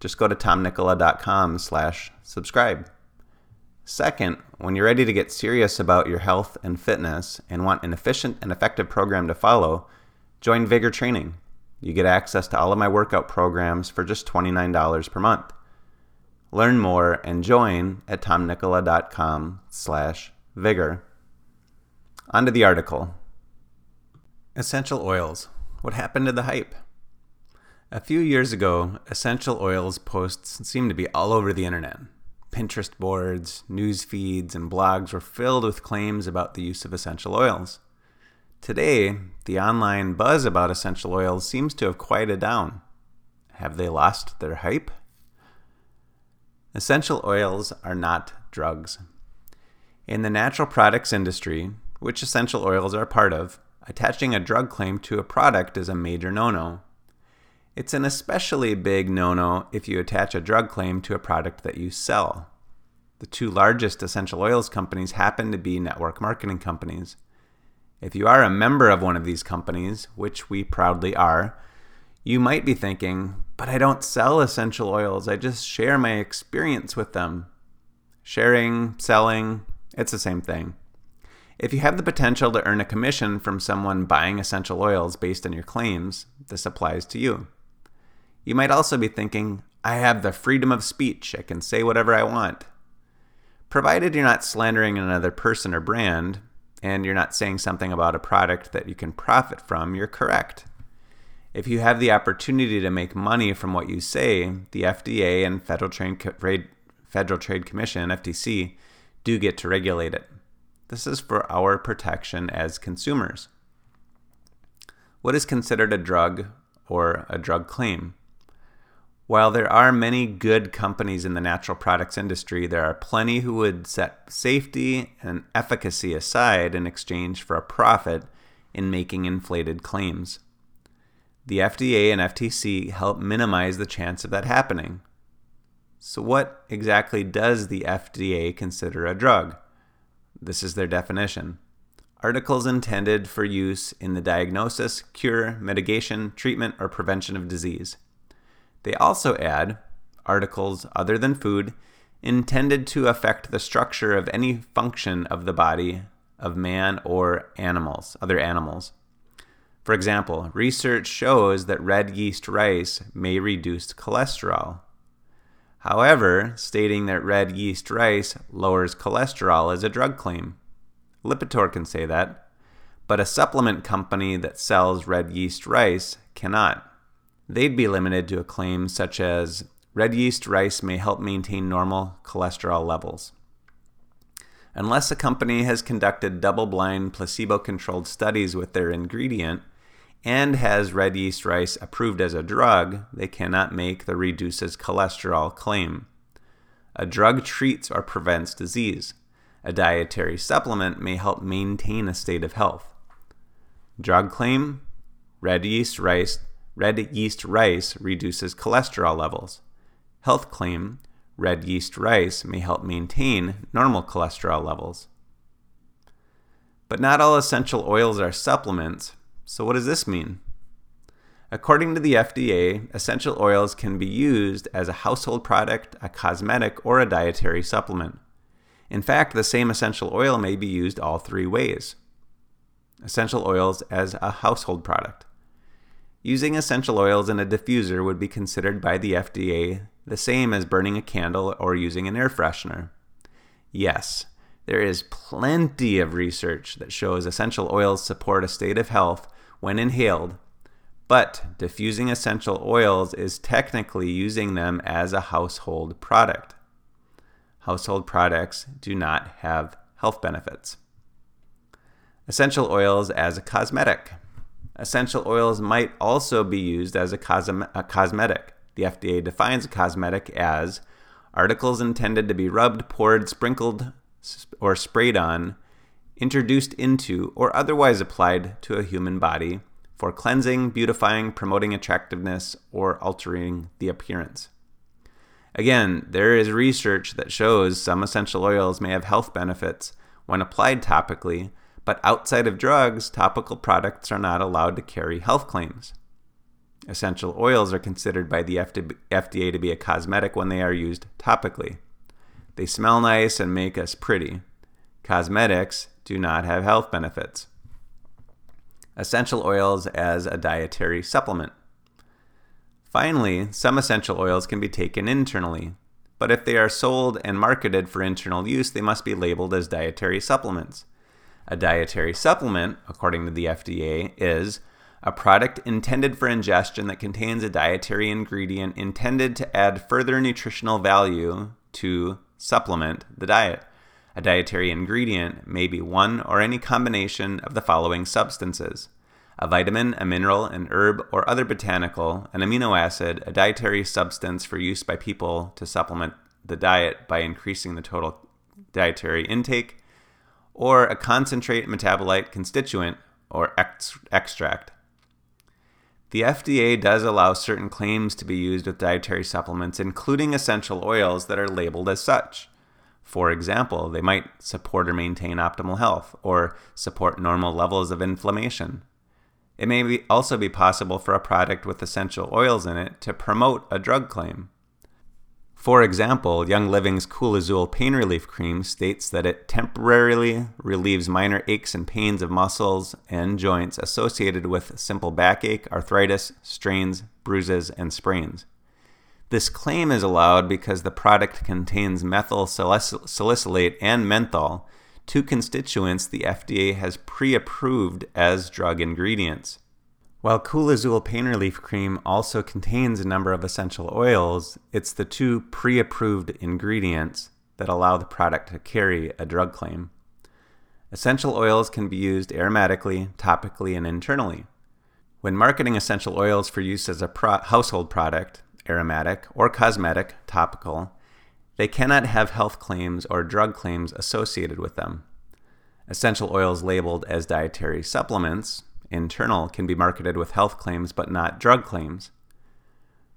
just go to tomnikkola.com slash subscribe. Second, when you're ready to get serious about your health and fitness and want an efficient and effective program to follow, join Vigor Training. You get access to all of my workout programs for just $29 per month. Learn more and join at tomnikkola.com slash vigor. On to the article. Essential oils. What happened to the hype? A few years ago, essential oils posts seemed to be all over the internet. Pinterest boards, news feeds, and blogs were filled with claims about the use of essential oils. Today, the online buzz about essential oils seems to have quieted down. Have they lost their hype? Essential oils are not drugs. In the natural products industry, which essential oils are part of, attaching a drug claim to a product is a major no no. It's an especially big no no if you attach a drug claim to a product that you sell. The two largest essential oils companies happen to be network marketing companies. If you are a member of one of these companies, which we proudly are, you might be thinking, but I don't sell essential oils, I just share my experience with them. Sharing, selling, it's the same thing. If you have the potential to earn a commission from someone buying essential oils based on your claims, this applies to you. You might also be thinking, I have the freedom of speech, I can say whatever I want. Provided you're not slandering another person or brand, and you're not saying something about a product that you can profit from, you're correct. If you have the opportunity to make money from what you say, the FDA and Federal Trade, Federal Trade Commission, FTC, do get to regulate it. This is for our protection as consumers. What is considered a drug or a drug claim? While there are many good companies in the natural products industry, there are plenty who would set safety and efficacy aside in exchange for a profit in making inflated claims. The FDA and FTC help minimize the chance of that happening. So, what exactly does the FDA consider a drug? This is their definition articles intended for use in the diagnosis, cure, mitigation, treatment, or prevention of disease. They also add articles other than food intended to affect the structure of any function of the body of man or animals, other animals. For example, research shows that red yeast rice may reduce cholesterol. However, stating that red yeast rice lowers cholesterol is a drug claim. Lipitor can say that, but a supplement company that sells red yeast rice cannot they'd be limited to a claim such as red yeast rice may help maintain normal cholesterol levels. Unless a company has conducted double blind, placebo controlled studies with their ingredient and has red yeast rice approved as a drug, they cannot make the reduces cholesterol claim. A drug treats or prevents disease. A dietary supplement may help maintain a state of health. Drug claim red yeast rice red yeast rice reduces cholesterol levels. Health claim red yeast rice may help maintain normal cholesterol levels. But not all essential oils are supplements, so what does this mean? According to the FDA, essential oils can be used as a household product, a cosmetic, or a dietary supplement. In fact, the same essential oil may be used all three ways. Essential oils as a household product. Using essential oils in a diffuser would be considered by the FDA the same as burning a candle or using an air freshener. Yes, there is plenty of research that shows essential oils support a state of health when inhaled, but diffusing essential oils is technically using them as a household product. Household products do not have health benefits. Essential oils as a cosmetic. Essential oils might also be used as a, cosme- a cosmetic. The FDA defines a cosmetic as articles intended to be rubbed, poured, sprinkled, or sprayed on, introduced into, or otherwise applied to a human body for cleansing, beautifying, promoting attractiveness, or altering the appearance. Again, there is research that shows some essential oils may have health benefits when applied topically, but outside of drugs, topical products are not allowed to carry health claims. Essential oils are considered by the FDA to be a cosmetic when they are used topically. They smell nice and make us pretty. Cosmetics do not have health benefits essential oils as a dietary supplement. Finally, some essential oils can be taken internally, but if they are sold and marketed for internal use, they must be labeled as dietary supplements. A dietary supplement, according to the FDA, is a product intended for ingestion that contains a dietary ingredient intended to add further nutritional value to supplement the diet. A dietary ingredient may be one or any combination of the following substances a vitamin, a mineral, an herb, or other botanical, an amino acid, a dietary substance for use by people to supplement the diet by increasing the total dietary intake, or a concentrate metabolite constituent or ex- extract. The FDA does allow certain claims to be used with dietary supplements, including essential oils that are labeled as such. For example, they might support or maintain optimal health or support normal levels of inflammation. It may be also be possible for a product with essential oils in it to promote a drug claim. For example, Young Living's Cool Azul pain relief cream states that it temporarily relieves minor aches and pains of muscles and joints associated with simple backache, arthritis, strains, bruises, and sprains. This claim is allowed because the product contains methyl salicylate and menthol, two constituents the FDA has pre approved as drug ingredients. While Cool Azul Pain Relief Cream also contains a number of essential oils, it's the two pre approved ingredients that allow the product to carry a drug claim. Essential oils can be used aromatically, topically, and internally. When marketing essential oils for use as a pro- household product, aromatic, or cosmetic, topical, they cannot have health claims or drug claims associated with them. Essential oils labeled as dietary supplements, internal, can be marketed with health claims but not drug claims.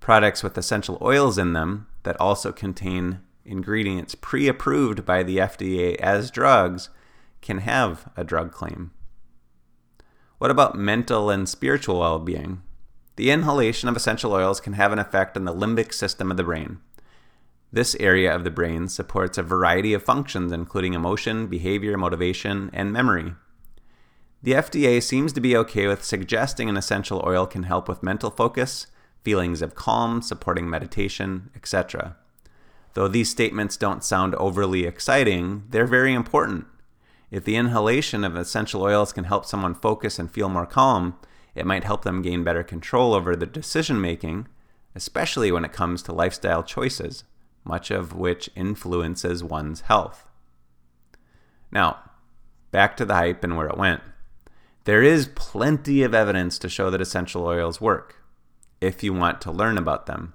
Products with essential oils in them that also contain ingredients pre approved by the FDA as drugs can have a drug claim. What about mental and spiritual well being? The inhalation of essential oils can have an effect on the limbic system of the brain. This area of the brain supports a variety of functions, including emotion, behavior, motivation, and memory. The FDA seems to be okay with suggesting an essential oil can help with mental focus, feelings of calm, supporting meditation, etc. Though these statements don't sound overly exciting, they're very important. If the inhalation of essential oils can help someone focus and feel more calm, it might help them gain better control over their decision making, especially when it comes to lifestyle choices, much of which influences one's health. Now, back to the hype and where it went. There is plenty of evidence to show that essential oils work if you want to learn about them.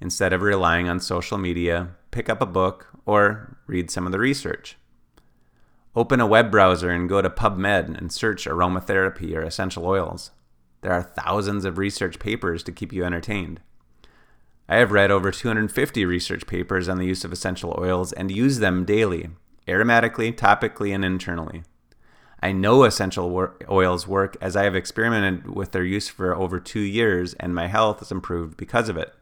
Instead of relying on social media, pick up a book or read some of the research. Open a web browser and go to PubMed and search aromatherapy or essential oils. There are thousands of research papers to keep you entertained. I have read over 250 research papers on the use of essential oils and use them daily, aromatically, topically, and internally. I know essential oils work as I have experimented with their use for over two years and my health has improved because of it.